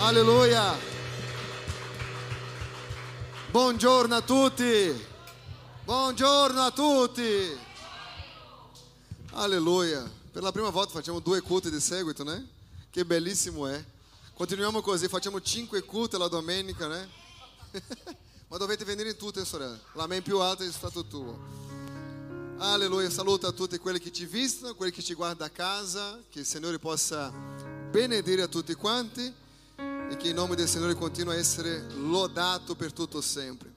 Alleluia. Buongiorno a tutti. Buongiorno a tutti. Alleluia. Per la prima volta facciamo due culti di seguito, né? Che bellissimo è. Continuiamo così, facciamo cinque culti la domenica, né? Ma dovete venire tutte, sorelle. L'amen più alto è stato tuo. Alleluia. Saluto a tutti quelli che ci vistono, quelli che ci guardano a casa. Che il Signore possa benedire a tutti quanti e che il nome del Signore continui a essere lodato per tutto sempre.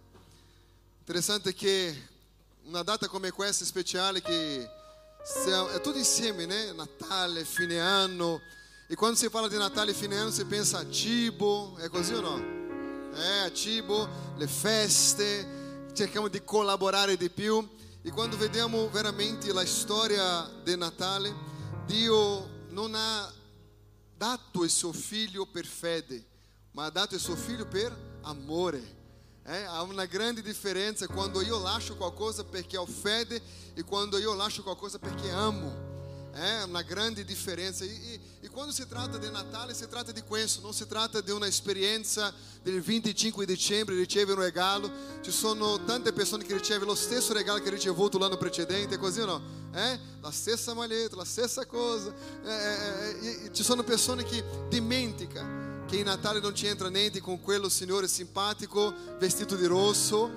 Interessante che una data come questa speciale che è tutto insieme, né? Natale, fine anno. E quando si parla di Natale e fine anno si pensa a cibo, è così o no? Eh, a cibo, le feste, cerchiamo di collaborare di più. E quando vediamo veramente la storia del Natale, Dio non ha dato il suo figlio per fede, ma ha dato il suo figlio per amore. Eh, há uma grande diferença quando eu lascio qualcosa perché ho fede e quando eu lascio qualcosa perché amo. É uma grande diferença. E, e, quando se trata de Natal, se trata di questo, non si tratta di una esperienza del 25 dicembre, ricevere un regalo. Ci sono tante persone che ricevono lo stesso regalo che ricevuto l'anno precedente, così o no? Eh? La stessa maglietta, la stessa cosa. Eh, eh, ci sono persone che dimenticano che in Natale non ci entra niente con quello signore simpatico vestito di rosso,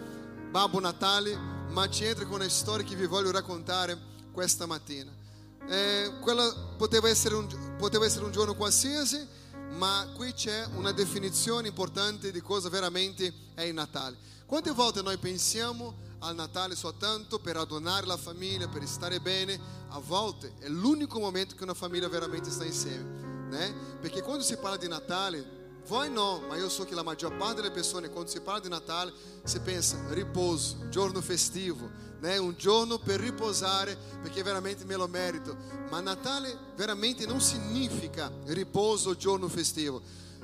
Babbo Natale, ma ci entra con una storia che vi voglio raccontare questa mattina. Eh, quella poteva essere, un, poteva essere un giorno qualsiasi, ma qui c'è una definizione importante di cosa veramente è il Natale. Quante volte noi pensiamo al Natale soltanto per adonare la famiglia, per stare bene? A volte è l'unico momento che una famiglia veramente sta insieme né? Perché quando si parla di Natale, voi no, ma io so che la maggior parte delle persone quando si parla di Natale si pensa riposo, giorno festivo, né? un giorno per riposare perché veramente me lo merito. Ma Natale veramente non significa riposo, giorno festivo,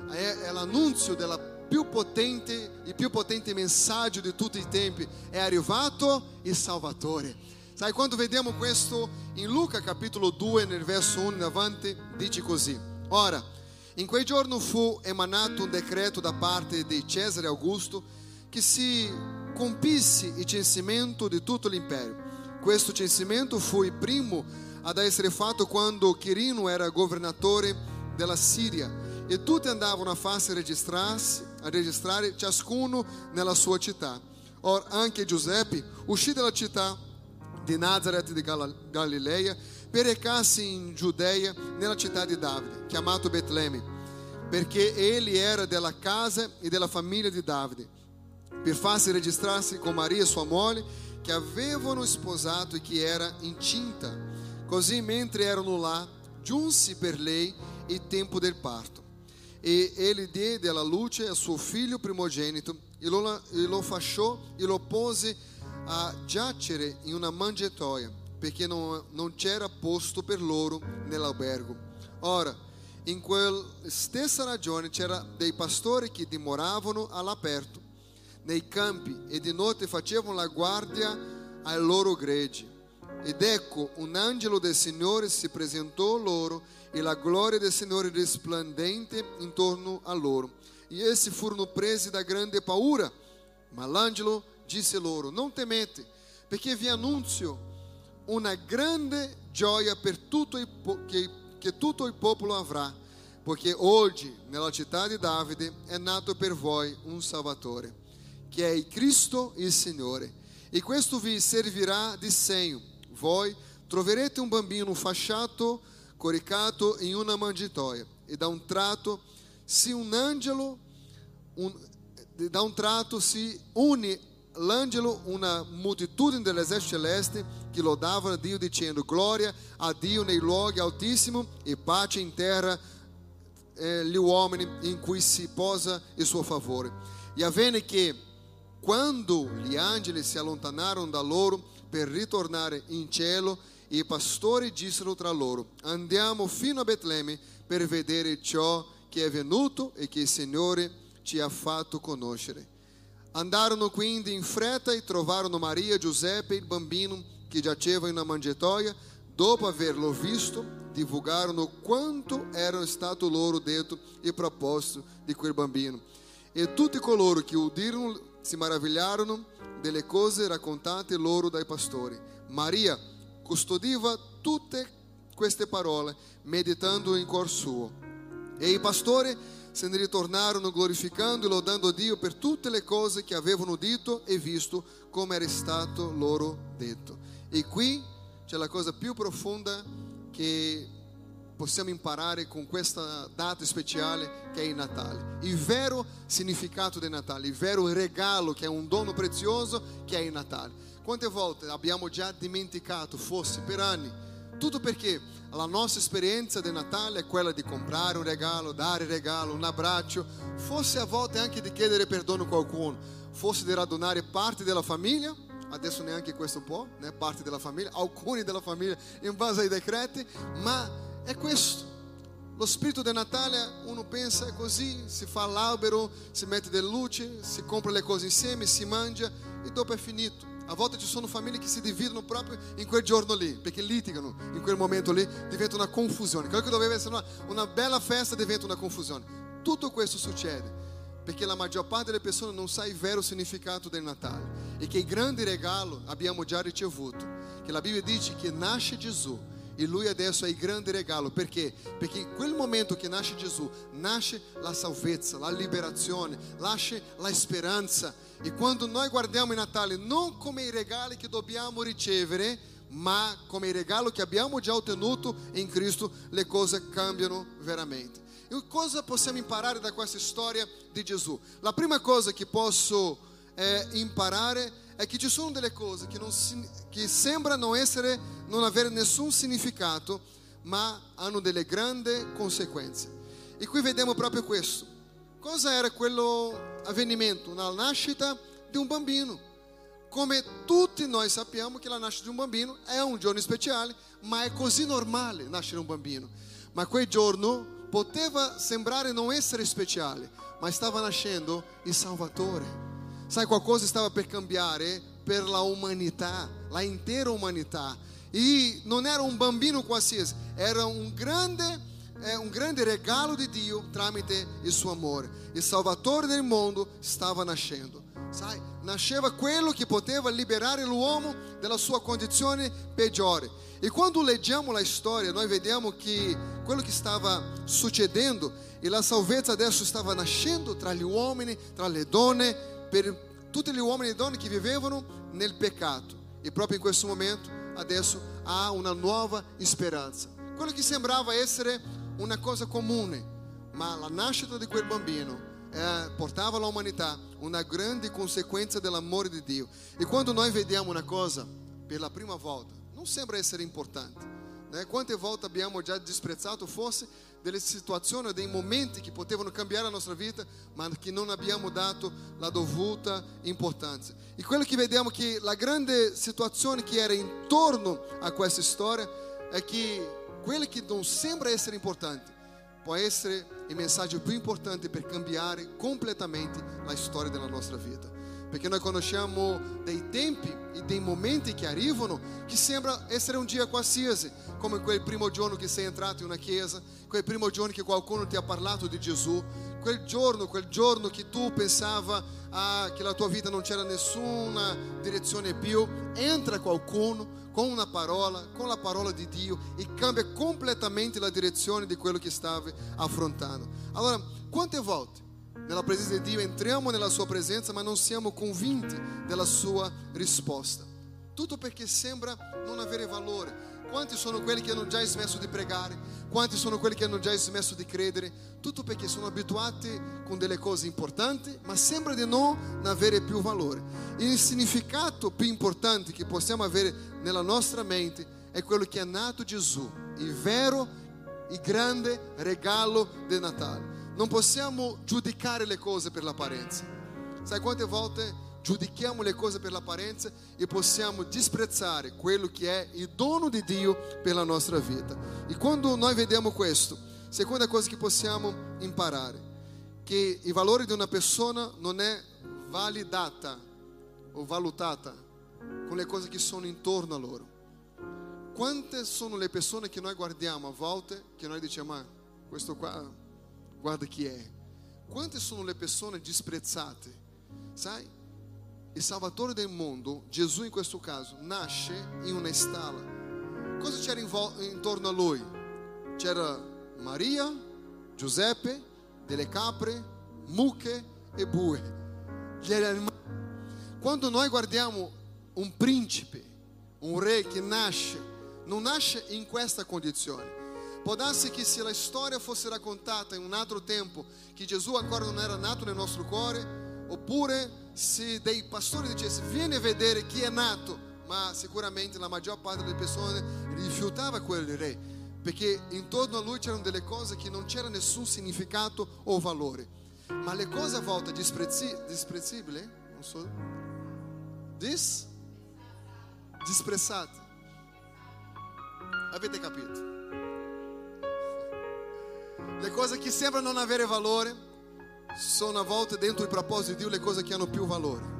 è, è l'annunzio della più potente, il più potente messaggio di tutti i tempi, è arrivato il Salvatore. Sai, quando vediamo questo in Luca capitolo 2 nel verso 1 in avanti, dice così. Ora, in quei giorni fu emanato un decreto da parte di Cesare Augusto che si compisse il censimento di tutto l'impero. Questo censimento fu il primo ad essere fatto quando Quirino era governatore della Siria e tutti andavano a farsi registrarsi, a registrare ciascuno nella sua città. Ora anche Giuseppe uscì dalla città di Nazareth di Galileia per recarsi in Giudea nella città di Davide, chiamato Betlemme, perché egli era della casa e della famiglia di Davide, per farsi registrarsi con Maria sua moglie, che avevano sposato e che era incinta. Così mentre erano là, giunse per lei il tempo del parto. E ele diede alla luce a suo figlio primogenito e lo, e lo e lo pose a giacere in una mangiatoia perché non, non c'era posto per loro nell'albergo. Ora, in quella stessa ragione c'era dei pastori che dimoravano all'aperto, nei campi, e di notte facevano la guardia ai loro greggi. Ed ecco, un angelo del Signore si presentò loro e la gloria del Signore risplendente intorno a loro. E essi furono presi da grande paura. Ma l'angelo disse loro: Non temete, perché vi annunzio una grande gioia per tutto il, che, che tutto il popolo avrà, perché oggi nella città di Davide è nato per voi un Salvatore, è il Cristo il Signore. E questo vi servirà di segno. Voi troverete un bambino fasciato, coricato in una mangiatoia, e da un tratto se un angelo, un, da un tratto si une l'angelo una moltitudine dell'esercito celeste che lodavano Dio dicendo gloria a Dio nei luoghi altissimi e pace in terra eh, gli uomini in cui si posa il suo favore. E avvenne che quando gli angeli si allontanarono da loro per ritornare in cielo, i pastori dissero tra loro: Andiamo fino a Betlemme per vedere ciò che è venuto e che il Signore ci ha fatto conoscere. Andarono quindi in fretta e trovarono Maria, Giuseppe e il bambino che giaceva in una mangiatoia. Dopo averlo visto, divulgarono quanto era stato loro detto e proposto di quel bambino. E tutti coloro che udirono si maravigliarono delle cose raccontate loro dai pastori. Maria custodiva tutte queste parole, meditando in cuor suo. E i pastori se ne ritornarono glorificando e lodando Dio per tutte le cose che avevano udito e visto come era stato loro detto. E qui c'è la cosa più profonda che possiamo imparare con questa data speciale che è il Natale. Il vero significato del Natale, il vero regalo che è un dono prezioso che è il Natale. Quante volte abbiamo già dimenticato, forse per anni, tutto perché la nostra esperienza del Natale è quella di comprare un regalo, dare regalo, un abbraccio, forse a volte anche di chiedere perdono a qualcuno, forse di radunare parte della famiglia, adesso neanche questo può, né parte della famiglia, alcuni della famiglia in base ai decreti, ma è questo. Lo spirito del Natale, uno pensa è così, si fa l'albero, si mette delle luci, si compra le cose insieme, si mangia e dopo è finito. A volte ci sono famiglie che si dividono proprio in quel giorno lì, perché litigano in quel momento lì, diventa una confusione. Quello che doveva essere una, una bella festa diventa una confusione. Tutto questo succede perché la maggior parte delle persone non sa il vero significato del Natale e che il grande regalo abbiamo già ricevuto, che la Bibbia dice che nasce Gesù e lui adesso è grande regalo, perché? Perché in quel momento che nasce Gesù, nasce la salvezza, la liberazione, nasce la speranza. E quando noi guardiamo il Natale non come i regali che dobbiamo ricevere, ma come il regalo che abbiamo già ottenuto in Cristo, le cose cambiano veramente. E cosa possiamo imparare da questa storia di Gesù? La prima cosa che posso eh, imparare è che ci sono delle cose che, non, che sembrano essere, non avere nessun significato, ma hanno delle grandi conseguenze. E qui vediamo proprio questo. Cosa era quello avvenimento? La nascita di un bambino. Come tutti noi sappiamo che la nascita di un bambino è un giorno speciale, ma è così normale nascere un bambino. Ma quel giorno poteva sembrare non essere speciale, ma stava nascendo il Salvatore. Sai, qualcosa stava per cambiare per la umanità, la intera umanità. E non era un bambino qualsiasi, era un grande, eh, un grande regalo di Dio tramite il suo amore. Il Salvatore del mondo stava nascendo. Sai, nasceva quello che poteva liberare l'uomo dalla sua condizione peggiore. E quando leggiamo la storia, noi vediamo che quello che stava succedendo e la salvezza adesso stava nascendo tra gli uomini, tra le donne, per tutti gli uomini e donne che vivevano nel peccato. E proprio in questo momento adesso há una nuova speranza. Quello che sembrava essere una cosa comune, ma la nascita di quel bambino eh, portava all'umanità una grande conseguenza dell'amore di Dio. E quando noi vediamo una cosa per la prima volta, non sembra essere importante. Né? Quante volte abbiamo già disprezzato forse delle situazioni dei momenti che potevano cambiare la nostra vita, ma che non abbiamo dato la dovuta importanza. E quello che vediamo che la grande situazione che era intorno a questa storia è che quello che non sembra essere importante può essere il messaggio più importante per cambiare completamente la storia della nostra vita perché noi conosciamo dei tempi e dei momenti che arrivano che sembra essere un dia qualsiasi, come quel primo giorno che sei entrato in una chiesa, quel primo giorno che qualcuno ti ha parlato di Gesù, quel giorno, quel giorno che tu pensava ah, che la tua vita non c'era nessuna direzione più, entra qualcuno con una parola, con la parola di Dio e cambia completamente la direzione di quello che stavi affrontando. Allora, quante volte nella presenza di Dio, entriamo nella sua presenza, ma non siamo convinti della sua risposta. Tutto perché sembra non avere valore. Quanti sono quelli che hanno già smesso di pregare? Quanti sono quelli che hanno già smesso di credere? Tutto perché sono abituati con delle cose importanti, ma sembra di non avere più valore. Il significato più importante che possiamo avere nella nostra mente è quello che è nato Gesù, il vero e grande regalo del Natale. Non possiamo giudicare le cose per l'apparenza. Sai quante volte giudichiamo le cose per l'apparenza e possiamo disprezzare quello che è il dono di Dio per la nostra vita. E quando noi vediamo questo, seconda cosa che possiamo imparare, che il valore di una persona non è validata o valutata con le cose che sono intorno a loro. Quante sono le persone che noi guardiamo a volte, che noi diciamo, ma questo qua, guarda chi è. Quante sono le persone disprezzate? Sai, il Salvatore del mondo, Gesù in questo caso, nasce in una stalla. Cosa c'era intorno a lui? C'era Maria, Giuseppe, delle capre, mucche e bue. Quando noi guardiamo un principe, un re che nasce non nasce in questa condizione. Può darsi che se la storia fosse raccontata in un altro tempo, che Gesù ancora non era nato nel nostro cuore, oppure se dei pastori dicessero vieni a vedere chi è nato, ma sicuramente la maggior parte delle persone rifiutava quel re, perché intorno a lui c'erano delle cose che non c'era nessun significato o valore. Ma le cose a volte disprezzi- disprezzibili, non so, dis, disprezzate Avete capito? Le cose che sembrano non avere valore sono a volte dentro il proposito di Dio le cose che hanno più valore.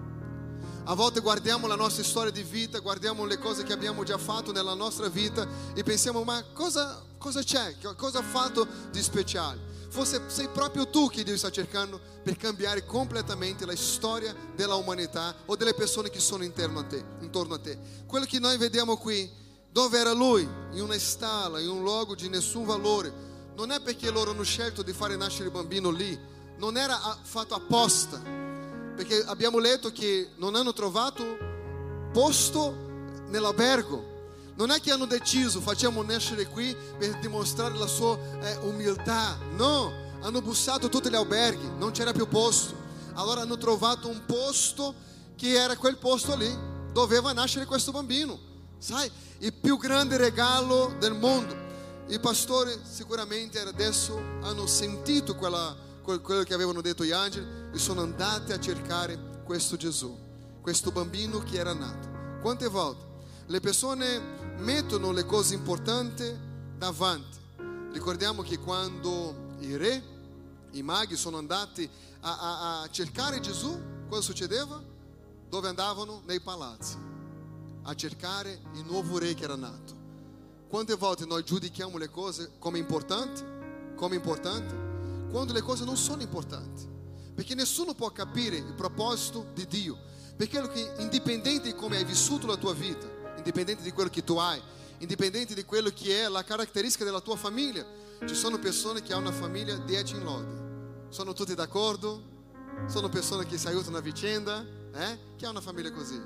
A volte guardiamo la nostra storia di vita, guardiamo le cose che abbiamo già fatto nella nostra vita e pensiamo ma cosa, cosa c'è? Cosa ha fatto di speciale? Forse sei proprio tu che Dio sta cercando per cambiare completamente la storia della umanità o delle persone che sono a te. Intorno a te. Quello che noi vediamo qui dove era lui? In una stalla, in un luogo di nessun valore. Non è perché loro hanno scelto di fare nascere il bambino lì, non era fatto apposta, perché abbiamo letto che non hanno trovato posto nell'albergo. Non è che hanno deciso facciamo nascere qui per dimostrare la sua eh, umiltà, no, hanno bussato tutti gli alberghi, non c'era più posto. Allora hanno trovato un posto che era quel posto lì, doveva nascere questo bambino, sai? il più grande regalo del mondo. I pastori sicuramente adesso hanno sentito quella, quello che avevano detto gli angeli e sono andati a cercare questo Gesù, questo bambino che era nato. Quante volte le persone mettono le cose importanti davanti. Ricordiamo che quando i re, i maghi sono andati a, a, a cercare Gesù, cosa succedeva? Dove andavano? Nei palazzi a cercare il nuovo re che era nato. Quante volte noi giudichiamo le cose come importanti? Come importanti? Quando le cose non sono importanti. Perché nessuno può capire il proposito di Dio. Perché indipendente di come hai vissuto la tua vita, indipendente di quello che tu hai, indipendente di quello che è la caratteristica della tua famiglia, ci sono persone che hanno una famiglia 10 in lode. Sono tutti d'accordo? Sono persone che si aiutano a vicenda? Eh? Chi ha una famiglia così?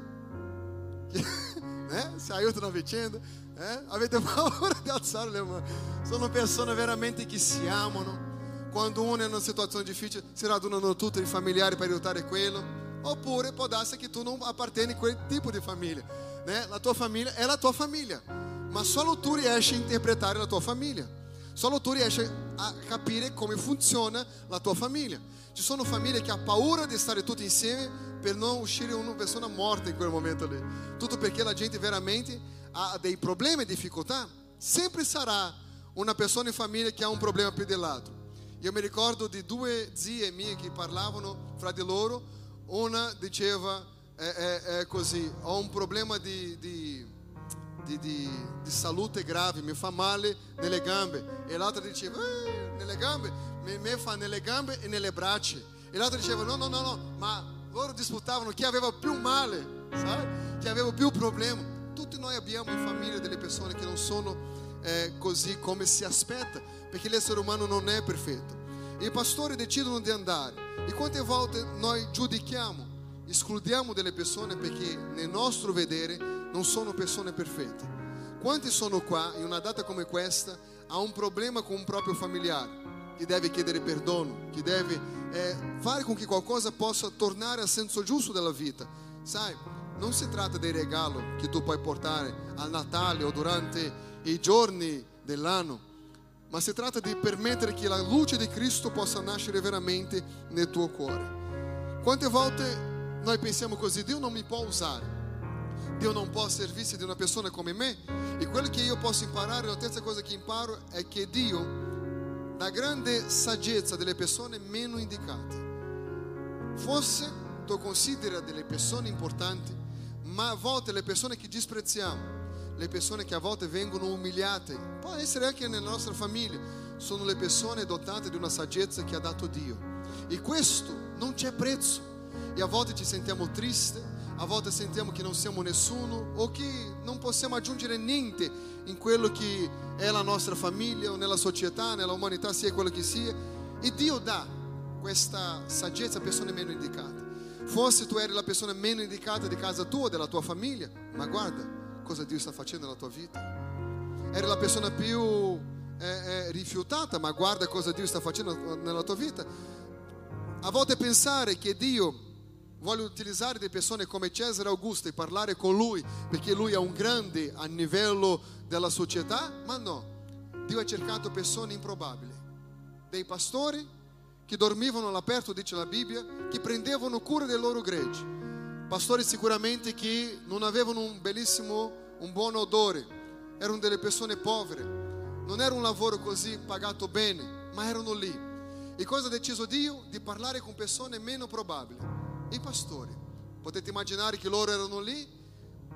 né? si aiutano a vicenda. Eh? Avete paura di alzare le mani? Sono persone veramente che si amano. Quando uno è in una situazione difficile, si radunano tutti i familiari per aiutare quello. Oppure può darsi che tu non appartieni a quel tipo di famiglia. Né? La tua famiglia è la tua famiglia, ma solo tu riesci a interpretare la tua famiglia. Solo tu riesci a capire come funziona la tua famiglia. Ci sono famiglie che hanno paura di stare tutti insieme per non uscire una persona morta in quel momento lì. Tutto perché la gente veramente ha dei problemi e difficoltà. Sempre sarà una persona in famiglia che ha un problema più dell'altro. Io mi ricordo di due zie mie che parlavano fra di loro. Una diceva è, è così, ho un problema di, di, di, di, salute grave, mi fa male nelle gambe. E l'altra diceva, eh, nelle gambe? me, me fa nelle gambe e nelle braccia. E l'altro diceva no, no, no, no, ma loro disputavano chi aveva più male, sai? Chi aveva più problema. Tutti noi abbiamo in famiglia delle persone che non sono eh, così come si aspetta, perché l'essere umano non è perfetto. I pastori decidono di andare e quante volte noi giudichiamo, escludiamo delle persone perché nel nostro vedere non sono persone perfette. Quanti sono qua in una data come questa ha un problema con un proprio familiare? che deve chiedere perdono, che deve eh, fare con che qualcosa possa tornare al senso giusto della vita. Sai, non si tratta del regalo che tu puoi portare al Natale o durante i giorni dell'anno, ma si tratta di permettere che la luce di Cristo possa nascere veramente nel tuo cuore. Quante volte noi pensiamo così, Dio non mi può usare, Dio non può servirsi di una persona come me e quello che io posso imparare, la terza cosa che imparo è che Dio da grande saggezza delle persone meno indicate. Forse tu consideri delle persone importanti, ma a volte le persone che disprezziamo, le persone che a volte vengono umiliate, può essere anche nella nostra famiglia, sono le persone dotate di una saggezza che ha dato Dio. E questo non c'è prezzo. E a volte ci sentiamo tristi, a volte sentiamo che non siamo nessuno o che non possiamo aggiungere niente in quello che è la nostra famiglia o nella società, nella umanità, sia quello che sia. E Dio dà questa saggezza a persone meno indicate. Forse tu eri la persona meno indicata di casa tua, della tua famiglia, ma guarda cosa Dio sta facendo nella tua vita. Eri la persona più eh, eh, rifiutata, ma guarda cosa Dio sta facendo nella tua vita. A volte pensare che Dio vuole utilizzare delle persone come Cesare Augusto e parlare con lui perché lui è un grande a livello della società, ma no. Dio ha cercato persone improbabili, dei pastori che dormivano all'aperto, dice la Bibbia, che prendevano cura dei loro greggi. Pastori sicuramente che non avevano un bellissimo, un buon odore, erano delle persone povere, non era un lavoro così pagato bene, ma erano lì. E cosa ha deciso Dio? Di parlare con persone meno probabili, i pastori. Potete immaginare che loro erano lì,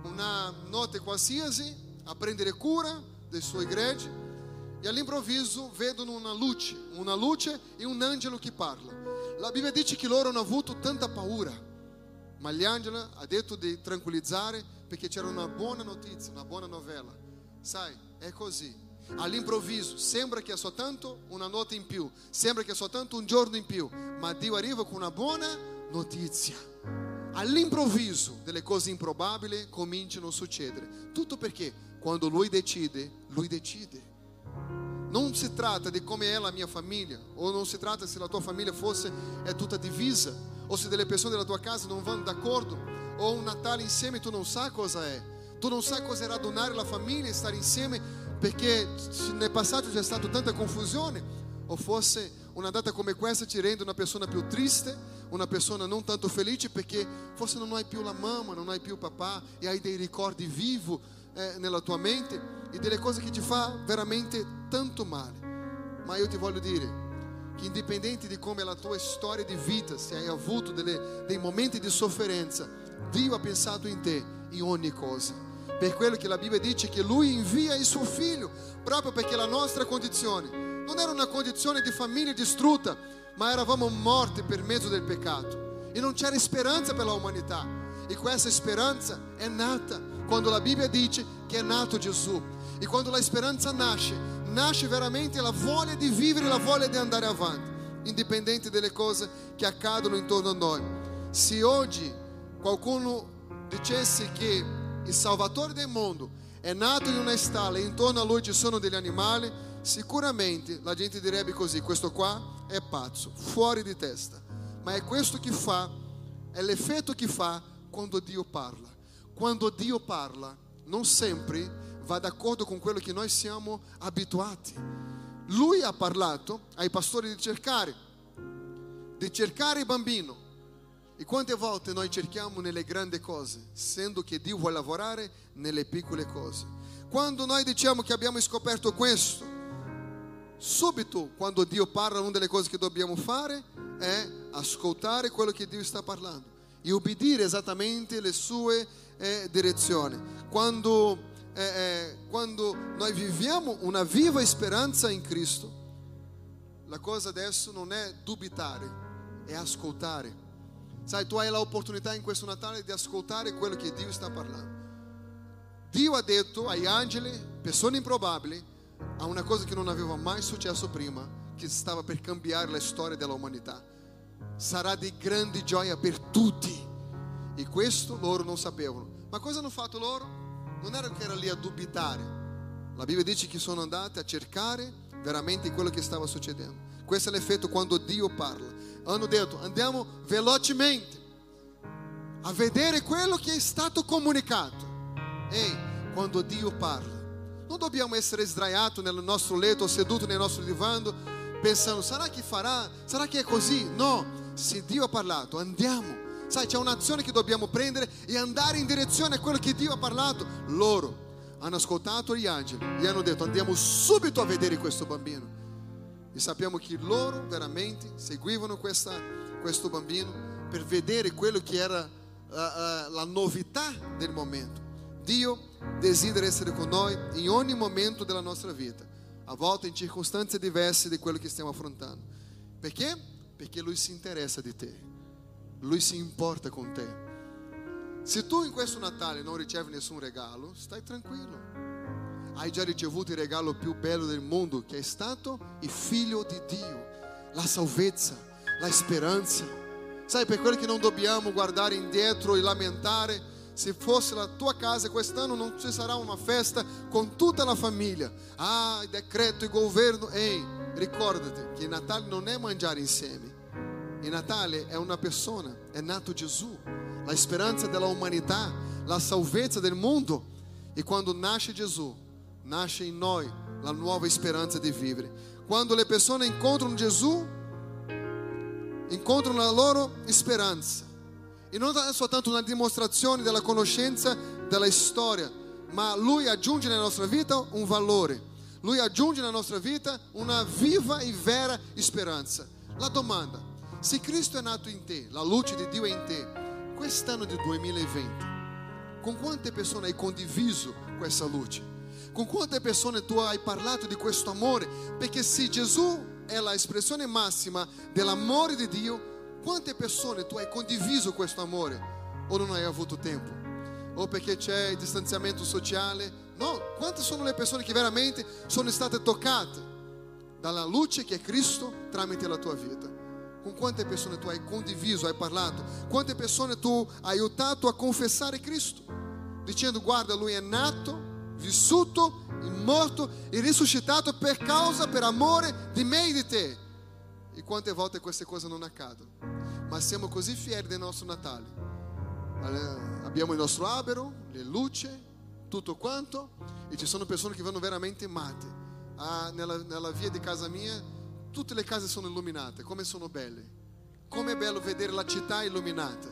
una notte qualsiasi, a prendere cura dei suoi greggi, e all'improvviso vedono una luce, una luce e un angelo che parla. La Bibbia dice che loro hanno avuto tanta paura, ma l'angelo ha detto di tranquillizzare perché c'era una buona notizia, una buona novella. Sai, è così. All'improvviso sembra che è soltanto una notte in più, sembra che è soltanto un giorno in più, ma Dio arriva con una buona notizia. All'improvviso delle cose improbabili cominciano a succedere. Tutto perché quando Lui decide, Lui decide. Non si tratta di come è la mia famiglia, o non si tratta se la tua famiglia fosse è tutta divisa, o se delle persone della tua casa non vanno d'accordo, o un Natale insieme tu non sai cosa è. Tu non sai cosa è radunare la famiglia e stare insieme perché nel passato c'è stata tanta confusione, o forse una data come questa ti rende una persona più triste, una persona non tanto felice perché forse non hai più la mamma, non hai più papà e hai dei ricordi vivi eh, nella tua mente e delle cose che ti fa veramente tanto male. Ma io ti voglio dire che indipendente di come è la tua storia di vita, se hai avuto delle, dei momenti di sofferenza, Dio ha pensato in te in ogni cosa. Per quello che la Bibbia dice che Lui invia il suo figlio, proprio perché la nostra condizione non era una condizione di famiglia distrutta, ma eravamo morti per mezzo del peccato e non c'era speranza per l'umanità. E questa speranza è nata quando la Bibbia dice che è nato Gesù. E quando la speranza nasce, nasce veramente la voglia di vivere, la voglia di andare avanti, indipendente dalle cose che accadono intorno a noi. Se oggi qualcuno dicesse che il Salvatore del mondo è nato in una stalla e intorno a lui ci sono degli animali, sicuramente la gente direbbe così, questo qua è pazzo, fuori di testa. Ma è questo che fa, è l'effetto che fa quando Dio parla. Quando Dio parla, non sempre va d'accordo con quello che noi siamo abituati. Lui ha parlato ai pastori di cercare, di cercare il bambino. E quante volte noi cerchiamo nelle grandi cose, sendo che Dio vuole lavorare nelle piccole cose. Quando noi diciamo che abbiamo scoperto questo, subito quando Dio parla, una delle cose che dobbiamo fare è ascoltare quello che Dio sta parlando e obbedire esattamente le sue eh, direzioni. Quando é, é, quando nós vivemos uma viva esperança em Cristo, a coisa adesso não é dubitar, é ascoltare. Sai, tu hai l'opportunità in questo Natale di ascoltare quello che Dio sta parlando. Dio ha detto ai angeli, persone improbabili, a una cosa che non aveva mai successo prima, che stava per cambiare la storia dell'umanità. Sarà di grande gioia per tutti. E questo loro non sapevano. Ma cosa hanno fatto loro? Non erano che erano lì a dubitare. La Bibbia dice che sono andati a cercare veramente quello che stava succedendo. Questo è l'effetto quando Dio parla. Hanno detto andiamo velocemente a vedere quello che è stato comunicato. Ehi, quando Dio parla, non dobbiamo essere sdraiati nel nostro letto, seduti nel nostro divano, pensando, sarà che farà? Sarà che è così? No, se Dio ha parlato, andiamo Sai, c'è un'azione che dobbiamo prendere e andare in direzione a quello che Dio ha parlato. Loro hanno ascoltato gli angeli e hanno detto andiamo subito a vedere questo bambino. E sappiamo che loro veramente seguivano questa, questo bambino per vedere quello che era uh, uh, la novità del momento. Dio desidera essere con noi in ogni momento della nostra vita, a volte in circostanze diverse di quello che stiamo affrontando. Perché? Perché Lui si interessa di te, Lui si importa con te. Se tu in questo Natale non ricevi nessun regalo, stai tranquillo. Hai già ricevuto il regalo più bello del mondo, che è stato il figlio di Dio, la salvezza, la speranza. Sai, per quello che non dobbiamo guardare indietro e lamentare, se fosse la tua casa quest'anno non ci sarà una festa con tutta la famiglia. Ah, decreto, il governo. Ehi, ricordati che Natale non è mangiare insieme. Il Natale è una persona, è nato Gesù, la speranza della umanità, la salvezza del mondo. E quando nasce Gesù, nasce in noi la nuova speranza di vivere. Quando le persone incontrano Gesù, incontrano la loro speranza. E non è soltanto una dimostrazione della conoscenza della storia, ma Lui aggiunge nella nostra vita un valore. Lui aggiunge nella nostra vita una viva e vera speranza. La domanda, se Cristo è nato in te, la luce di Dio è in te, quest'anno di 2020, con quante persone hai condiviso questa luce? Con quante persone tu hai parlato di questo amore? Perché se Gesù è l'espressione massima dell'amore di Dio, quante persone tu hai condiviso questo amore o non hai avuto tempo? O perché c'è il distanziamento sociale? No, quante sono le persone che veramente sono state toccate dalla luce che è Cristo tramite la tua vita? Con quante persone tu hai condiviso, hai parlato? Quante persone tu hai aiutato a confessare Cristo? Dicendo, guarda, lui è nato, vissuto, morto e risuscitato per causa, per amore di me e di te. E quante volte queste cose non accadono? Ma siamo così fieri del nostro Natale. Abbiamo il nostro albero, le luci, tutto quanto, e ci sono persone che vanno veramente matte. Ah, nella, nella via di casa mia, tutte le case sono illuminate, come sono belle. Come è bello vedere la città illuminata.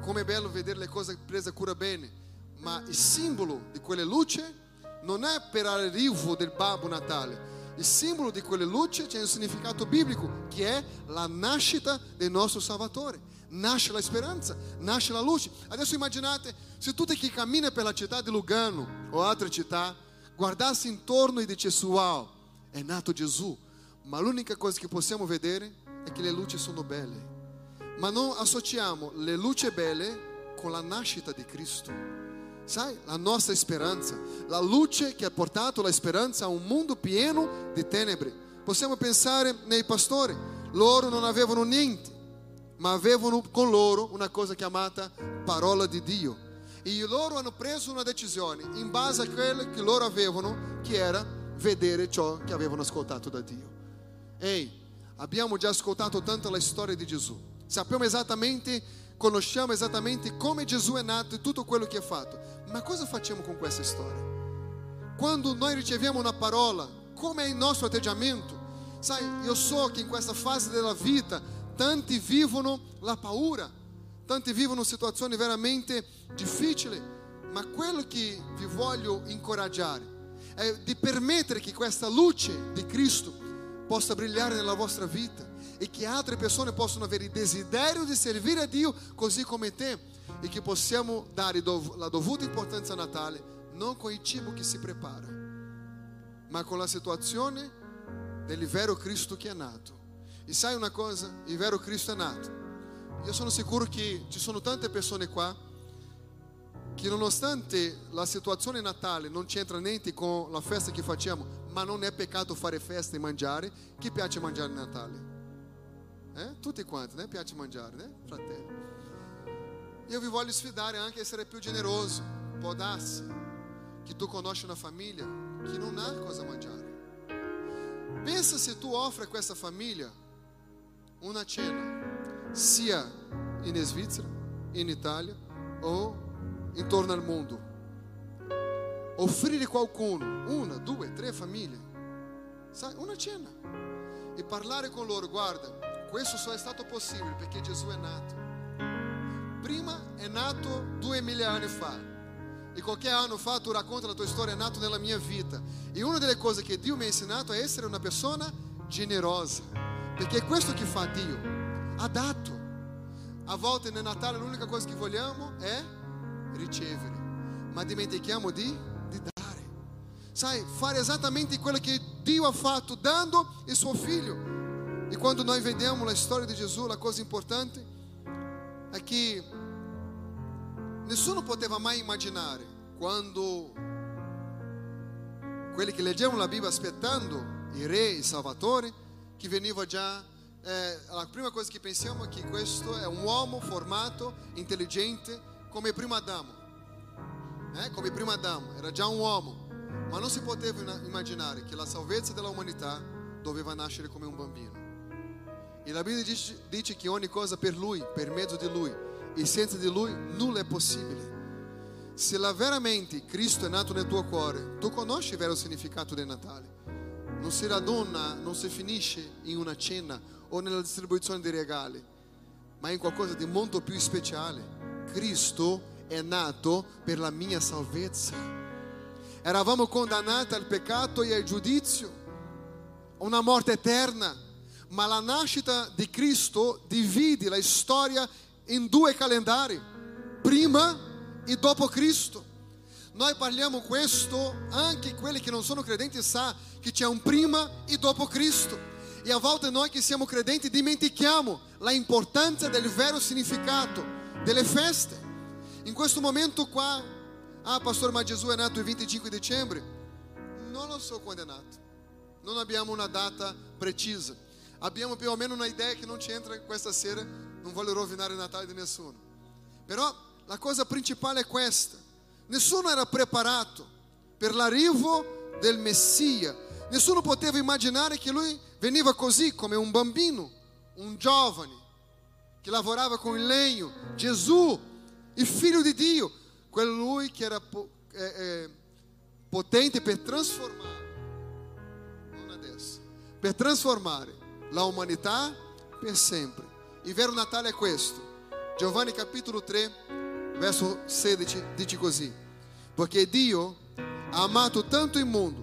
Come è bello vedere le cose prese cura bene. Ma il simbolo di quelle luci non è per arrivo del Babbo Natale. Il simbolo di quelle luci c'è un significato biblico che è la nascita del nostro Salvatore. Nasce la speranza, nasce la luce. Adesso immaginate se tutti che camminano per la città di Lugano o altre città guardasse intorno e dicesse wow, è nato Gesù. Ma l'unica cosa che possiamo vedere è che le luci sono belle. Ma non associamo le luci belle con la nascita di Cristo. Sai, la nostra speranza, la luce che ha portato la speranza a un mondo pieno di tenebre. Possiamo pensare nei pastori, loro non avevano niente, ma avevano con loro una cosa chiamata parola di Dio. E loro hanno preso una decisione in base a quello che loro avevano, che era vedere ciò che avevano ascoltato da Dio. Ehi, abbiamo già ascoltato tanto la storia di Gesù. Sappiamo esattamente conosciamo esattamente come Gesù è nato e tutto quello che ha fatto. Ma cosa facciamo con questa storia? Quando noi riceviamo una parola, come è il nostro atteggiamento? Sai, io so che in questa fase della vita tanti vivono la paura, tanti vivono situazioni veramente difficili, ma quello che vi voglio incoraggiare è di permettere che questa luce di Cristo possa brillare nella vostra vita e che altre persone possano avere il desiderio di servire a Dio così come te e che possiamo dare la dovuta importanza a Natale non con il cibo che si prepara, ma con la situazione del vero Cristo che è nato. E sai una cosa? Il vero Cristo è nato. Io sono sicuro che ci sono tante persone qua che nonostante la situazione natale non c'entra niente con la festa che facciamo, ma non è peccato fare festa e mangiare, chi piace mangiare il Natale? Eh? Tutti quanti, né? Piace mangiare, né? Fratelli. Io vi voglio sfidare anche a essere più generoso. Può darsi che tu conosci una famiglia che non ha cosa mangiare. Pensa se tu offre a questa famiglia una cena, sia in Svizzera, in Italia o intorno al mondo. Offrire qualcuno, una, due, tre famiglie, sai, una cena e parlare con loro, guarda, questo só è stato possibile perché Gesù è nato. Prima è nato duemila anni fa. E qualche anno fa tu racconta la tua storia, è nato nella mia vita. E una delle cose che Dio mi ha insegnato è essere una persona generosa. Perché è questo che fa Dio. Ha dato. A volte nel Natale l'unica cosa che vogliamo è ricevere. ma dimentichiamo di. Sai, fare esattamente quello che Dio ha fatto, dando il suo figlio. E quando noi vediamo la storia di Gesù, la cosa importante è che nessuno poteva mai immaginare quando quelli che leggevano la Bibbia aspettando il re, il Salvatore, che veniva già eh, la prima cosa che pensiamo è che questo è un uomo formato, intelligente, come il primo Adamo. Eh, come il primo Adamo, era già un uomo, ma non si poteva immaginare che la salvezza dell'umanità doveva nascere come un bambino. E la Bibbia dice, dice che ogni cosa per lui, per mezzo di lui, e senza di lui nulla è possibile. Se la veramente Cristo è nato nel tuo cuore, tu conosci il vero significato del Natale. Non si raduna, non si finisce in una cena o nella distribuzione dei regali, ma in qualcosa di molto più speciale. Cristo è nato per la mia salvezza. Eravamo condannati al peccato e al giudizio, una morte eterna, ma la nascita di Cristo divide la storia in due calendari, prima e dopo Cristo. Noi parliamo questo, anche quelli che non sono credenti sa che c'è un prima e dopo Cristo. E a volte noi che siamo credenti dimentichiamo la importanza del vero significato delle feste. In questo momento qua, ah pastor, ma Gesù è nato il 25 dicembre? Non lo so quando è nato. Non abbiamo una data precisa. Abbiamo più o meno una idea che non c'entra questa sera. Non voglio rovinare il Natale di nessuno. Però la cosa principale è questa. Nessuno era preparato per l'arrivo del Messia Nessuno poteva immaginare che lui veniva così come un bambino, un giovane che lavorava con il legno, Gesù, il figlio di Dio, colui che era eh, eh, potente per trasformare, non adesso, per trasformare la umanità per sempre. Il vero Natale è questo. Giovanni capitolo 3, verso 16 dice così, perché Dio ha amato tanto il mondo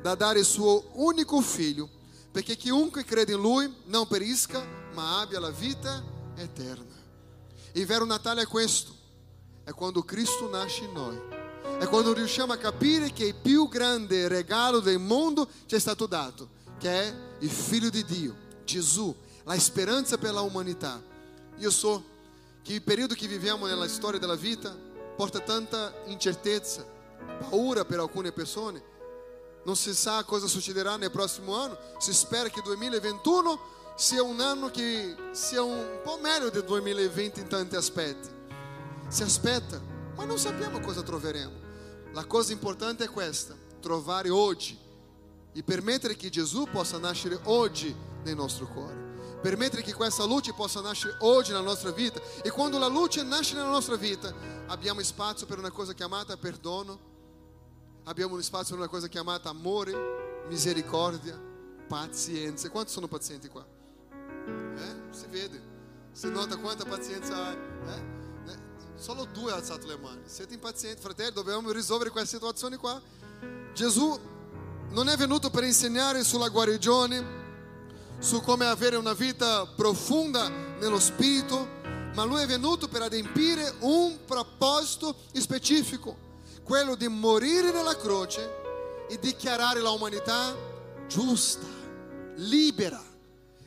da dare il suo unico figlio, perché chiunque crede in lui non perisca, ma abbia la vita eterna. Il vero Natale è questo, è quando Cristo nasce in noi. È quando riusciamo a capire che il più grande regalo del mondo ci è stato dato, che è il Figlio di Dio, Gesù, la speranza per l'umanità. Io so che il periodo che viviamo nella storia della vita porta tanta incertezza, paura per alcune persone, non si sa cosa succederà nel prossimo anno. Si spera che 2021 sia un anno che sia un po' meglio del 2020 in tanti aspetti. Si aspetta, ma non sappiamo cosa troveremo. La cosa importante è questa: trovare oggi e permettere che Gesù possa nascere oggi nel nostro cuore. Permettere che questa luce possa nascere oggi nella nostra vita. E quando la luce nasce nella nostra vita, abbiamo spazio per una cosa chiamata perdono abbiamo spazio per una cosa chiamata amore, misericordia, pazienza. Quanti sono pazienti qua? Eh? Si vede, si nota quanta pazienza hai. Eh? Solo due hanno alzato le mani. Siete impazienti, fratelli, dobbiamo risolvere questa situazione qua. Gesù non è venuto per insegnare sulla guarigione, su come avere una vita profonda nello spirito, ma lui è venuto per adempiere un proposito specifico quello di morire nella croce e dichiarare l'umanità giusta, libera.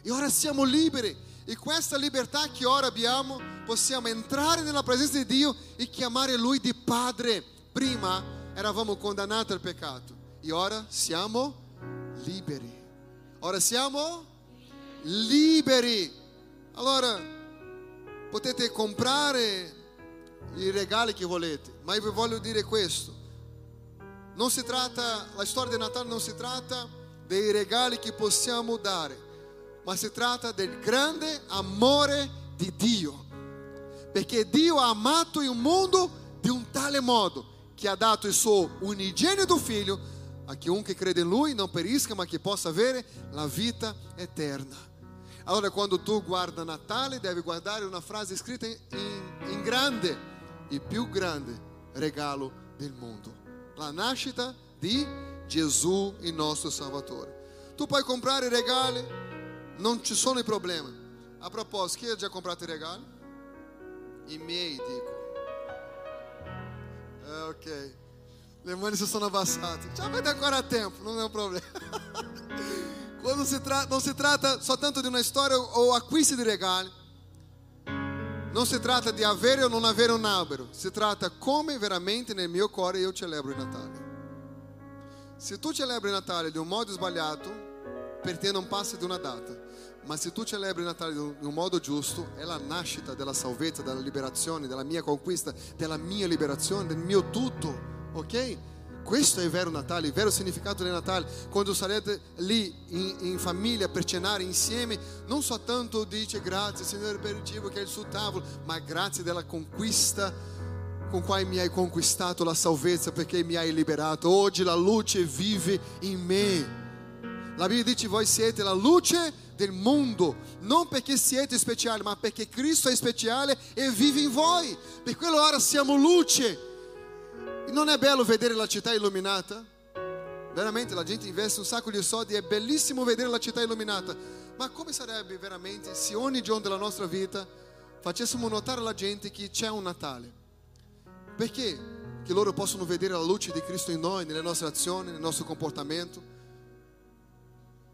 E ora siamo liberi. E questa libertà che ora abbiamo, possiamo entrare nella presenza di Dio e chiamare Lui di Padre. Prima eravamo condannati al peccato e ora siamo liberi. Ora siamo liberi. Allora potete comprare i regali che volete, ma io vi voglio dire questo. Non si tratta, la storia del Natale non si tratta dei regali che possiamo dare, ma si tratta del grande amore di Dio. Perché Dio ha amato il mondo di un tale modo che ha dato il suo unigenito figlio a chiunque crede in lui non perisca, ma che possa avere la vita eterna. Allora quando tu guarda Natale devi guardare una frase in, in grande il più grande regalo del mondo, la nascita di Gesù, il nostro Salvatore. Tu puoi comprare regali, non ci sono problemi. A proposito, chi ha già comprato regali? I miei, dico. É, ok. Le mani si sono abbassate. Ci avete ancora tempo, non è un problema. Quando si tra... non si tratta soltanto di una storia o acquisti di regali, non si tratta di avere o non avere un albero, si tratta come veramente nel mio cuore io celebro il Natale. Se tu celebri il Natale di un modo sbagliato, per te non passa di una data. Ma se tu celebri il Natale di un modo giusto, è la nascita della salvezza, della liberazione, della mia conquista, della mia liberazione, del mio tutto. Ok? Questo è il vero Natale, il vero significato del Natale. Quando sarete lì in, in, famiglia per cenare insieme, non soltanto dice grazie Signore per il cibo che è il suo tavolo, ma grazie della conquista con cui mi hai conquistato la salvezza perché mi hai liberato. Oggi la luce vive in me. La Bibbia dice voi siete la luce del mondo, non perché siete speciali, ma perché Cristo è speciale e vive in voi. Per quello ora siamo luce. Non è bello vedere la città illuminata? Veramente la gente investe un sacco di soldi, è bellissimo vedere la città illuminata. Ma come sarebbe veramente se ogni giorno della nostra vita facessimo notare alla gente che c'è un Natale? Perché? Che loro possano vedere la luce di Cristo in noi, nelle nostre azioni, nel nostro comportamento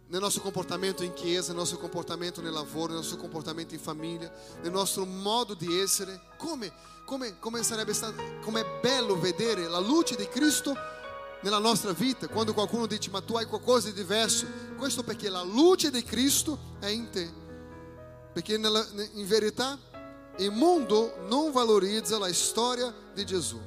nel nostro comportamento in chiesa, nel nostro comportamento nel lavoro, nel nostro comportamento in famiglia, nel nostro modo di essere. Come, come, come sarebbe stato, come è bello vedere la luce di Cristo nella nostra vita. Quando qualcuno dice ma tu hai qualcosa di diverso, questo perché la luce di Cristo è in te. Perché nella, in verità il mondo non valorizza la storia di Gesù,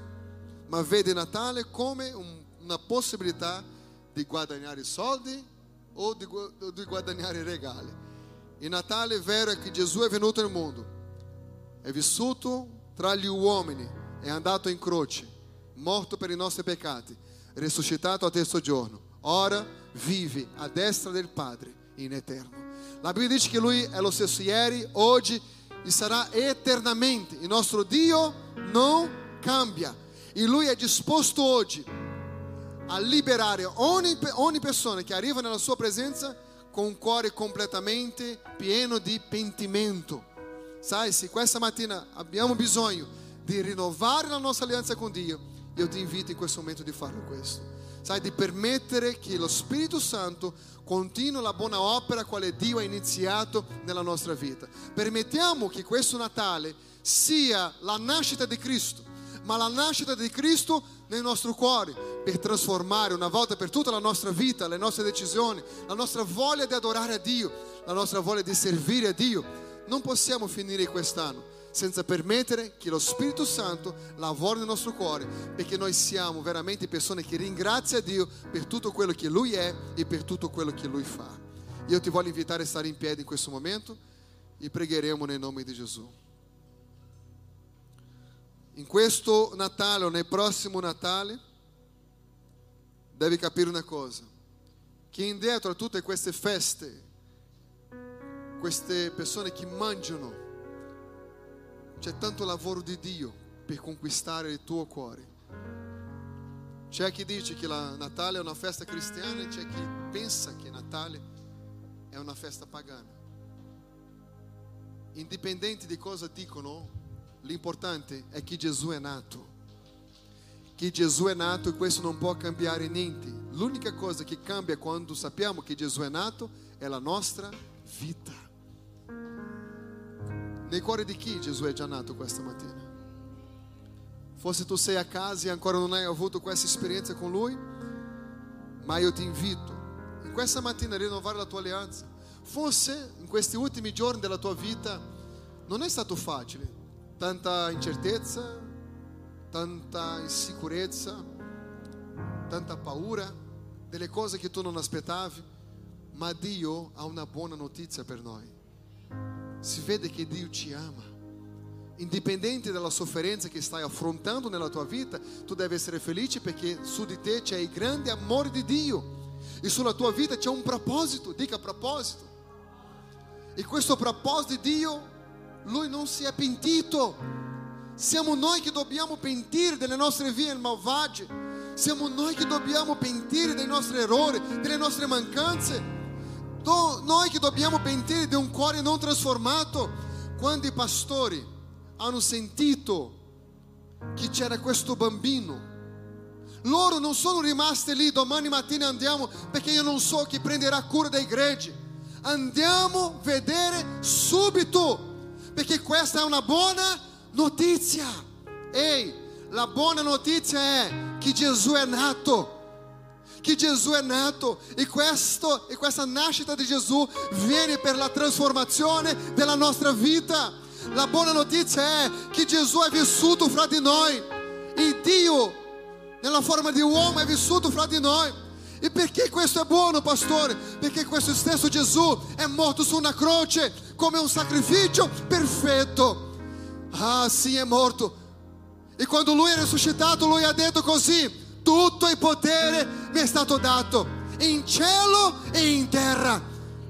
ma vede Natale come un, una possibilità di guadagnare soldi o di, di guadagnare regali. Il Natale vero è che Gesù è venuto nel mondo, è vissuto tra gli uomini, è andato in croce, morto per i nostri peccati, risuscitato al terzo giorno, ora vive a destra del Padre in eterno. La Bibbia dice che Lui è lo stesso ieri, oggi e sarà eternamente. Il nostro Dio non cambia e Lui è disposto oggi a liberare ogni, ogni persona che arriva nella sua presenza con un cuore completamente pieno di pentimento. Sai, se questa mattina abbiamo bisogno di rinnovare la nostra alleanza con Dio, io ti invito in questo momento di fare questo. Sai, di permettere che lo Spirito Santo continui la buona opera quale Dio ha iniziato nella nostra vita. Permettiamo che questo Natale sia la nascita di Cristo, ma la nascita di Cristo nel nostro cuore per trasformare una volta per tutta la nostra vita, le nostre decisioni, la nostra voglia di adorare a Dio, la nostra voglia di servire a Dio. Non possiamo finire quest'anno senza permettere che lo Spirito Santo lavori nel nostro cuore, perché noi siamo veramente persone che ringraziano Dio per tutto quello che Lui è e per tutto quello che Lui fa. Io ti voglio invitare a stare in piedi in questo momento e pregheremo nel nome di Gesù. In questo Natale o nel prossimo Natale, devi capire una cosa, che in dietro a tutte queste feste, queste persone che mangiano, c'è tanto lavoro di Dio per conquistare il tuo cuore. C'è chi dice che la Natale è una festa cristiana e c'è chi pensa che Natale è una festa pagana. Indipendente di cosa dicono, L'importante è che Gesù è nato. Che Gesù è nato e questo non può cambiare niente. L'unica cosa che cambia quando sappiamo che Gesù è nato è la nostra vita. Nel cuore di chi Gesù è già nato questa mattina? Forse tu sei a casa e ancora non hai avuto questa esperienza con Lui, ma io ti invito in questa mattina a rinnovare la tua alleanza. Forse in questi ultimi giorni della tua vita non è stato facile, tanta incertezza, tanta insicurezza, tanta paura delle cose che tu non aspettavi, ma Dio ha una buona notizia per noi. Si vede che Dio ti ama. Indipendente dalla sofferenza che stai affrontando nella tua vita, tu devi essere felice perché su di te c'è il grande amore di Dio e sulla tua vita c'è un proposito, dica proposito. E questo proposito di Dio lui non si è pentito. Siamo noi che dobbiamo pentire delle nostre vie malvagie. Siamo noi che dobbiamo pentire dei nostri errori, delle nostre mancanze. Do, noi che dobbiamo pentire di un cuore non trasformato. Quando i pastori hanno sentito che c'era questo bambino. Loro non sono rimasti lì, domani mattina andiamo perché io non so chi prenderà cura dei greggi. Andiamo a vedere subito, perché questa è una buona notizia. Ehi, la buona notizia è che Gesù è nato. Che Gesù è nato e, questo, e questa nascita di Gesù viene per la trasformazione della nostra vita. La buona notizia è che Gesù è vissuto fra di noi. E Dio, nella forma di uomo, è vissuto fra di noi. E perché questo è buono, pastore? Perché questo stesso Gesù è morto su una croce come un sacrificio perfetto. Ah, sì, è morto. E quando lui è risuscitato, lui ha detto così: tutto il potere mi è stato dato in cielo e in terra.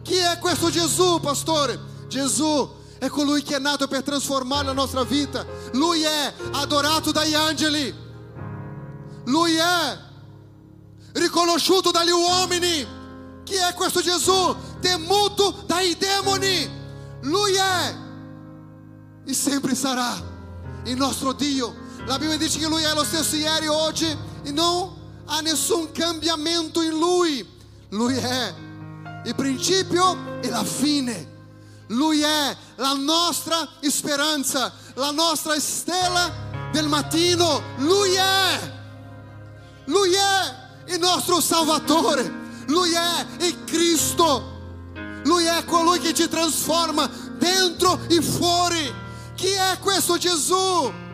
Chi è questo Gesù, pastore? Gesù è colui che è nato per trasformare la nostra vita. Lui è adorato dagli angeli. Lui è riconosciuto dagli uomini. Chi è questo Gesù? Temuto dai demoni. Lui è e sempre sarà il nostro Dio. La Bibbia dice che Lui è lo stesso ieri, oggi e non há nessun cambiamento in Lui. Lui è il principio e la fine. Lui è la nostra speranza, la nostra stella del mattino. Lui è. Lui è il nostro Salvatore. Lui è il Cristo. Lui è colui che ci trasforma dentro e fuori. Chi è questo Gesù?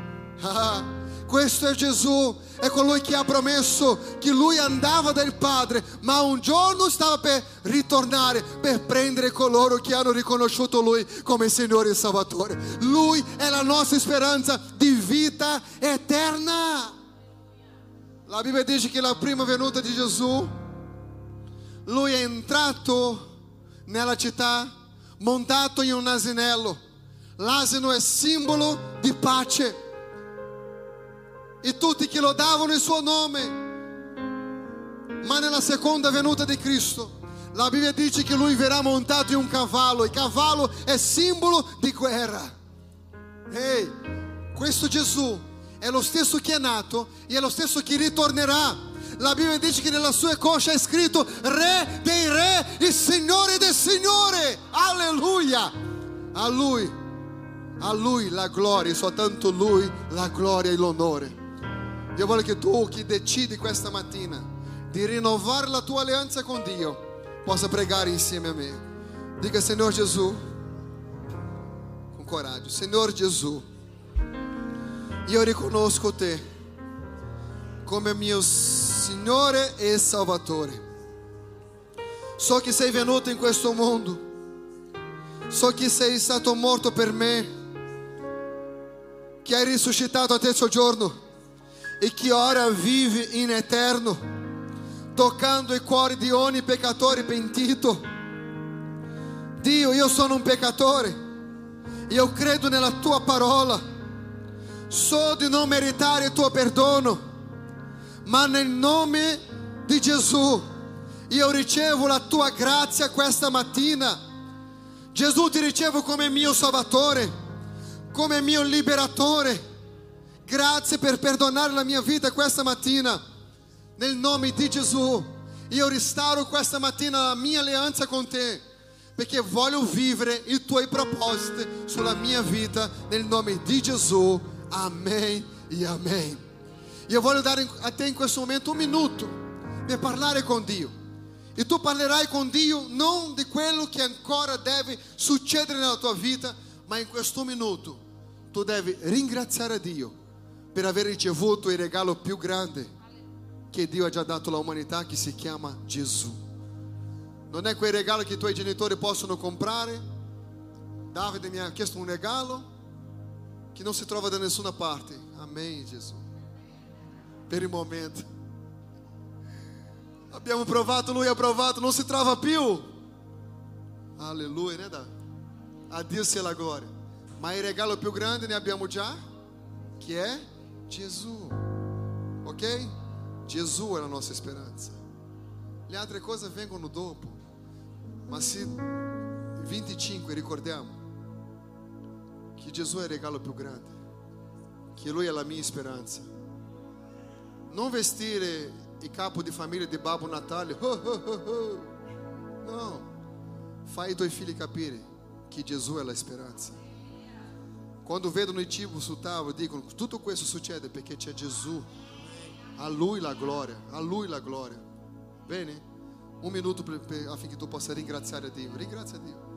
Ah, questo è Gesù, è colui che ha promesso che lui andava dal Padre, ma un giorno stava per ritornare per prendere coloro che hanno riconosciuto lui come Signore e Salvatore. Lui è la nostra speranza di vita eterna. La Bibbia dice che la prima venuta di Gesù, lui è entrato nella città montato in un asinello L'asino è simbolo di pace. E tutti che lodavano il suo nome. Ma nella seconda venuta di Cristo, la Bibbia dice che lui verrà montato in un cavallo. Il cavallo è simbolo di guerra. Ehi, questo Gesù è lo stesso che è nato e è lo stesso che ritornerà. La Bibbia dice che nella sua coscia è scritto Re dei Re, il Signore del Signore. Alleluia. A Lui a Lui la gloria, soltanto Lui la gloria e l'onore. Io voglio che tu che decidi questa mattina di rinnovare la tua alleanza con Dio possa pregare insieme a me. Dica Signor Gesù, con coraggio, Signor Gesù, io riconosco te come mio Signore e Salvatore. So che sei venuto in questo mondo, so che sei stato morto per me che hai risuscitato a terzo giorno e che ora vive in eterno, toccando i cuori di ogni peccatore pentito. Dio, io sono un peccatore, io credo nella tua parola, so di non meritare il tuo perdono, ma nel nome di Gesù io ricevo la tua grazia questa mattina. Gesù ti ricevo come mio Salvatore come mio liberatore. Grazie per perdonare la mia vita questa mattina. Nel nome di Gesù, io restauro questa mattina la mia alleanza con te, perché voglio vivere i tuoi propositi sulla mia vita, nel nome di Gesù. Amém e amém. Io voglio dare a te in questo momento un minuto per parlare con Dio. E tu parlerai con Dio non di quello che ancora deve succedere nella tua vita, ma in questo minuto tu devi ringraziare Dio per aver ricevuto il regalo più grande che Dio ha già dato all'umanità che si chiama Gesù. Non è quel regalo che i tuoi genitori possono comprare. Davide mi ha chiesto un regalo che non si trova da nessuna parte. Gesù. Per il momento. Abbiamo provato, lui ha provato, non si trova più. Alleluia, né? A Dio sia la gloria. Ma il regalo più grande ne abbiamo già, che è Gesù. Ok? Gesù è la nostra speranza. Le altre cose vengono dopo. Ma se 25 ricordiamo che Gesù è il regalo più grande, che Lui è la mia speranza. Non vestire il capo di famiglia di Babbo Natale. Oh, oh, oh, oh. No. Fai i tuoi figli capire che Gesù è la speranza. Quando vedono il cibo sul tavolo, dicono: Tutto questo succede perché c'è Gesù. A Lui la gloria, a Lui la gloria. Bene? Un minuto affinché tu possa ringraziare Dio. Ringrazia Dio.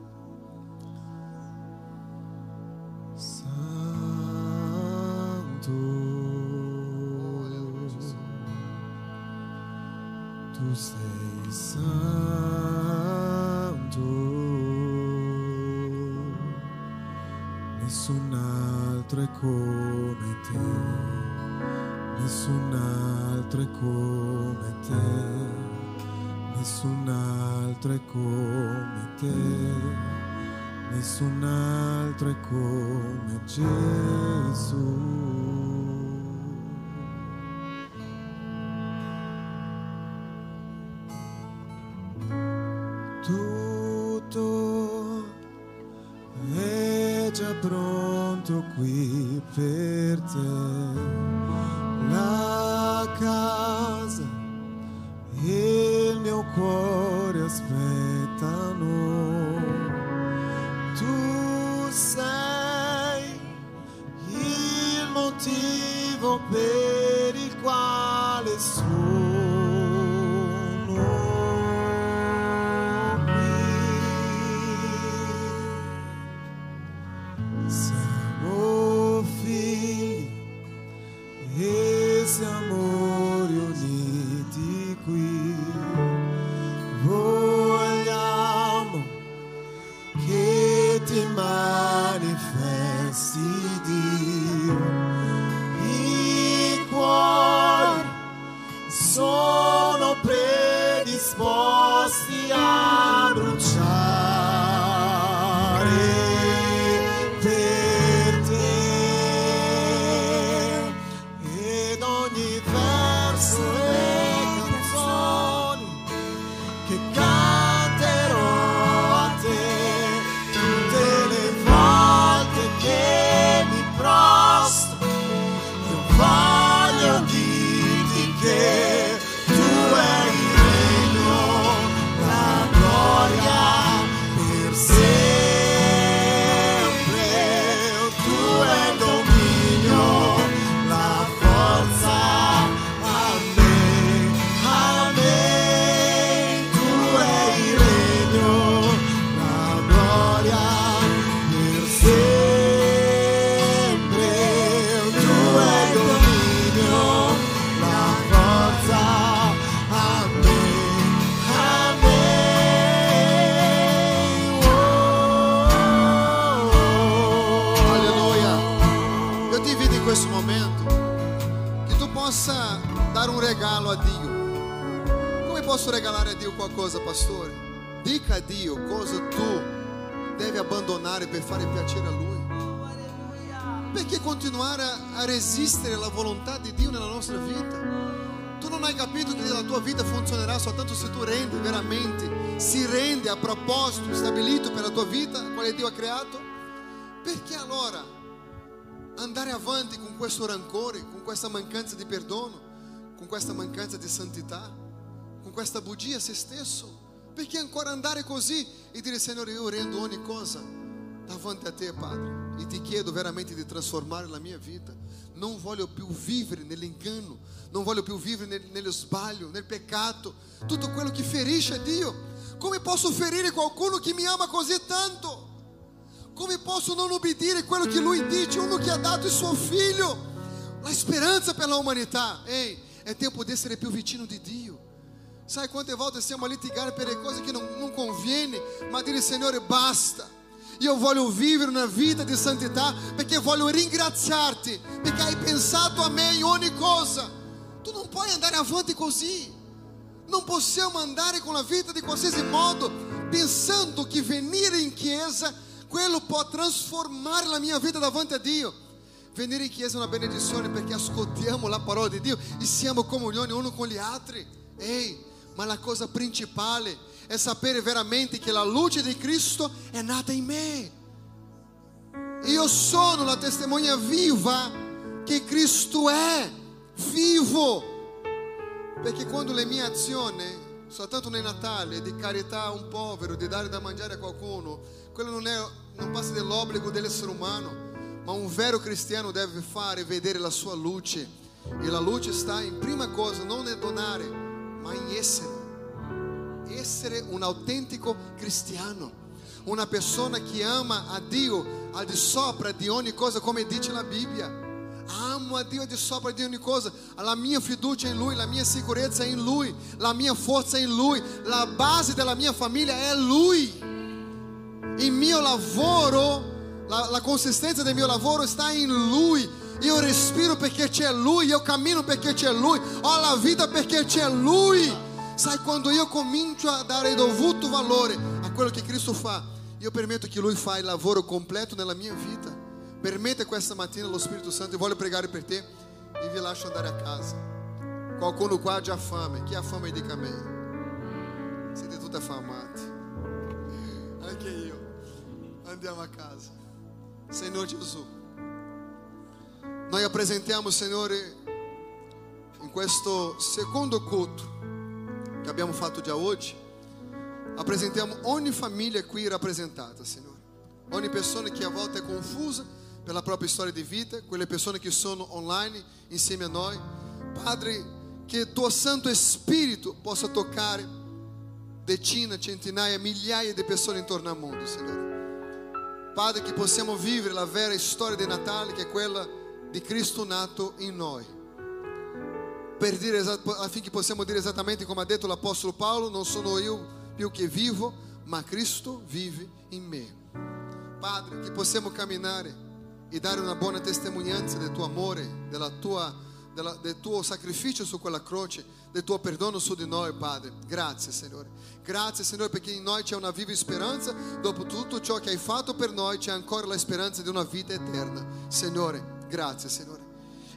Nessun altro è come te, nessun altro è come Gesù. Già pronto qui per te. Proposito stabilito per la tua vita, quale Dio ha creato? Perché allora andare avanti con questo rancore, con questa mancanza di perdono, con questa mancanza di santità, con questa bugia a se stesso? Perché ancora andare così e dire Signore io rendo ogni cosa davanti a te Padre e ti chiedo veramente di trasformare la mia vita. Non voglio più vivere nell'inganno, non voglio più vivere nel, nello sbaglio, nel peccato, tutto quello che ferisce Dio. Come posso ferire qualcuno che mi ama così tanto? Come posso non obbedire quello che lui dice, uno che ha dato il suo figlio, la speranza per la umanità? Ehi, è tempo di essere più vicino di Dio. Sai quante volte stiamo a litigare per cose che non, non conviene, ma dire Signore basta. Io voglio vivere una vita di santità perché voglio ringraziarti, perché hai pensato a me in ogni cosa. Tu non puoi andare avanti così. Non possiamo andare con la vita di qualsiasi modo, pensando che venire in chiesa, quello può trasformare la mia vita davanti a Dio. Venire in chiesa è una benedizione perché ascoltiamo la parola di Dio e siamo comunione uno con gli altri. Ehi, ma la cosa principale è sapere veramente che la luce di Cristo è nata in me. Io sono la testimonia viva che Cristo è vivo. Perché quando le mie azioni, soltanto nel Natale, di carità a un povero, di dare da mangiare a qualcuno, quello non, è, non passa dell'obbligo dell'essere umano, ma un vero cristiano deve fare vedere la sua luce. E la luce sta in prima cosa, non nel donare, ma in essere. Essere un autentico cristiano. Una persona che ama a Dio al di sopra di ogni cosa, come dice la Bibbia. Amo a Dio di sopra di ogni cosa. La mia fiducia è in Lui, la mia sicurezza è in Lui, la mia forza è in Lui, la base della mia famiglia è Lui. Il mio lavoro, la, la consistenza del mio lavoro sta in Lui. Io respiro perché c'è Lui, io cammino perché c'è Lui, ho la vita perché c'è Lui. Sai, quando io comincio a dare dovuto valore a quello che Cristo fa, io permetto che Lui fa il lavoro completo nella mia vita. Permette questa mattina lo Spirito Santo, io voglio pregare per te e vi lascio andare a casa. Qualcuno qua ha fame, chi ha fame dica amém. Siete tutti affamati. Anche io. Andiamo a casa. Senhor Gesù, noi apresentiamo, Signore, in questo secondo culto che abbiamo fatto già oggi, apresentiamo ogni famiglia qui rappresentata, Signore. Ogni persona che a volte è confusa pela própria storia de vida, quelle persone che sono online insieme a noi. Padre, che tuo Santo Espírito possa toccare decine, centinaia, migliaia di persone intorno al mondo, Signore. Padre, che possiamo vivere la vera storia di Natale, che è quella di Cristo nato in noi. Per dire, affinché possiamo dire esattamente come ha detto l'Apostolo Paolo, non sono io più che vivo, ma Cristo vive in me. Padre, che possiamo camminare e dare una buona testimonianza del tuo amore, della tua, della, del tuo sacrificio su quella croce, del tuo perdono su di noi, Padre. Grazie, Signore. Grazie, Signore, perché in noi c'è una viva speranza. Dopo tutto ciò che hai fatto per noi, c'è ancora la speranza di una vita eterna. Signore, grazie, Signore.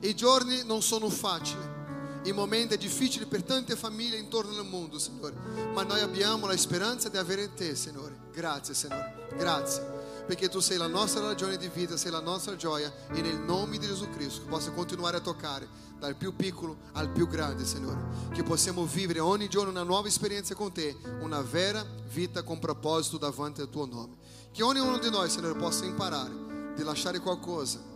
I giorni non sono facili. I momenti difficili per tante famiglie intorno al mondo, Signore. Ma noi abbiamo la speranza di avere te, Signore. Grazie, Signore. Grazie perché tu sei la nostra ragione di vita, sei la nostra gioia e nel nome di Gesù Cristo possa continuare a toccare dal più piccolo al più grande, Signore. Che possiamo vivere ogni giorno una nuova esperienza con te, una vera vita con proposito davanti al tuo nome. Che ognuno di noi, Signore, possa imparare di lasciare qualcosa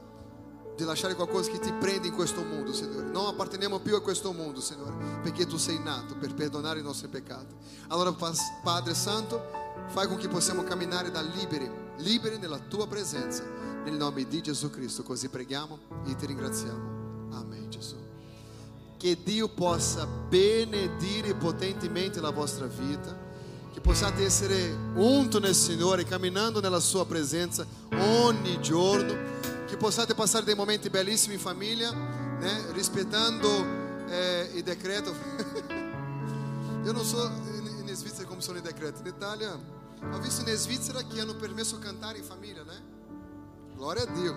di lasciare qualcosa che ti prende in questo mondo, Signore. Non apparteniamo più a questo mondo, Signore, perché tu sei nato per perdonare i nostri peccati. Allora, Padre Santo, fai con che possiamo camminare da liberi, liberi nella tua presenza, nel nome di Gesù Cristo. Così preghiamo e ti ringraziamo. Amen, Gesù. Che Dio possa benedire potentemente la vostra vita. Che possiate essere unto nel Signore, camminando nella sua presenza ogni giorno. Che possiate passare dei momenti bellissimi in famiglia, né? rispettando eh, il decreto. Io non so in, Svizzera come sono i decreti. In Italia ho visto in Svizzera che hanno permesso cantare in famiglia, né? Glória a Dio.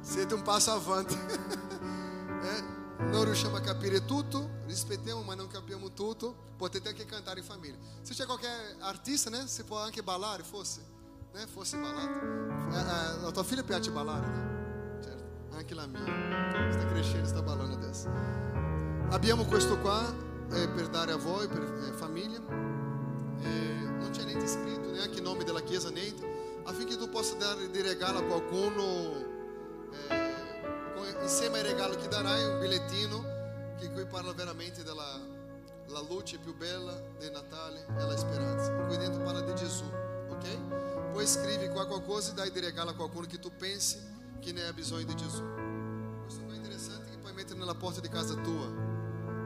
Siete un passo avanti. eh? Non riusciamo a capire tutto, rispettiamo ma non capiamo tutto, potete anche cantare in famiglia. Se c'è qualche artista, né? Si può anche ballare, forse. Né? Fosse ballare. Eh, eh, la tua figlia piace ballare, né? Certo. Anche la mia. Sta crescendo, sta ballando adesso. Abbiamo questo qua eh, per dare a voi, per eh, famiglia. Eh, non c'è niente scritto, neanche il nome della chiesa, niente. Affinché tu possa dare di regalo a qualcuno. Eh, insieme ai regalo che darai un bigliettino che qui parla veramente della la luce più bella del Natale e la speranza. Qui dentro parla di Gesù, ok? Poi scrivi qua qualcosa e dai di regalo a qualcuno che tu pensi che ne ha bisogno di Gesù. Questo qua è interessante che puoi mettere nella porta di casa tua.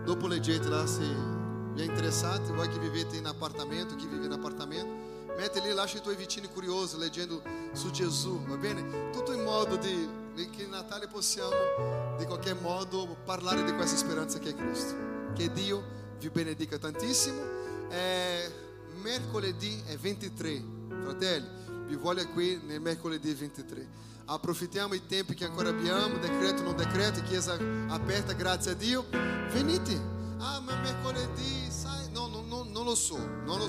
Dopo leggete là se vi è interessato, voi che vivete in appartamento, chi vive in appartamento, mette lì, lascia i tuoi vicini curiosi leggendo su Gesù, va bene? Tutto in modo di che in possiamo di qualche modo parlare di questa speranza che è Cristo. Che Dio vi benedica tantissimo. È mercoledì è 23, fratelli, vi voglio qui nel mercoledì 23. Approfittiamo i tempi che ancora abbiamo, decreto non decreto, chiesa aperta, grazie a Dio. Venite. Ah, ma mercoledì, sai? No, no, no, non lo so, non lo.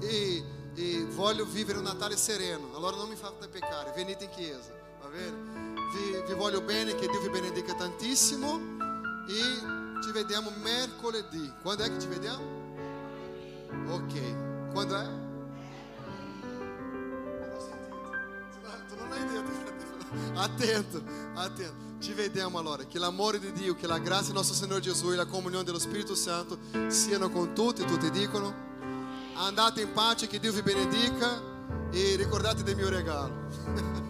E, e voglio vivere un Natale sereno. Allora non mi fate peccare, venite in chiesa, va bene? vi, vi voglio bene, che Dio vi benedica tantissimo e ci vediamo mercoledì. Quando è che ci vediamo? Ok. Quando sentito. Tu non hai detto. Attento, attento. Ci vediamo allora. Che l'amore di Dio, che la grazia del nostro Signore Gesù e la comunione dello Spirito Santo siano con tutti. Tutti dicono: Andate in pace, che Dio vi benedica e ricordate del mio regalo.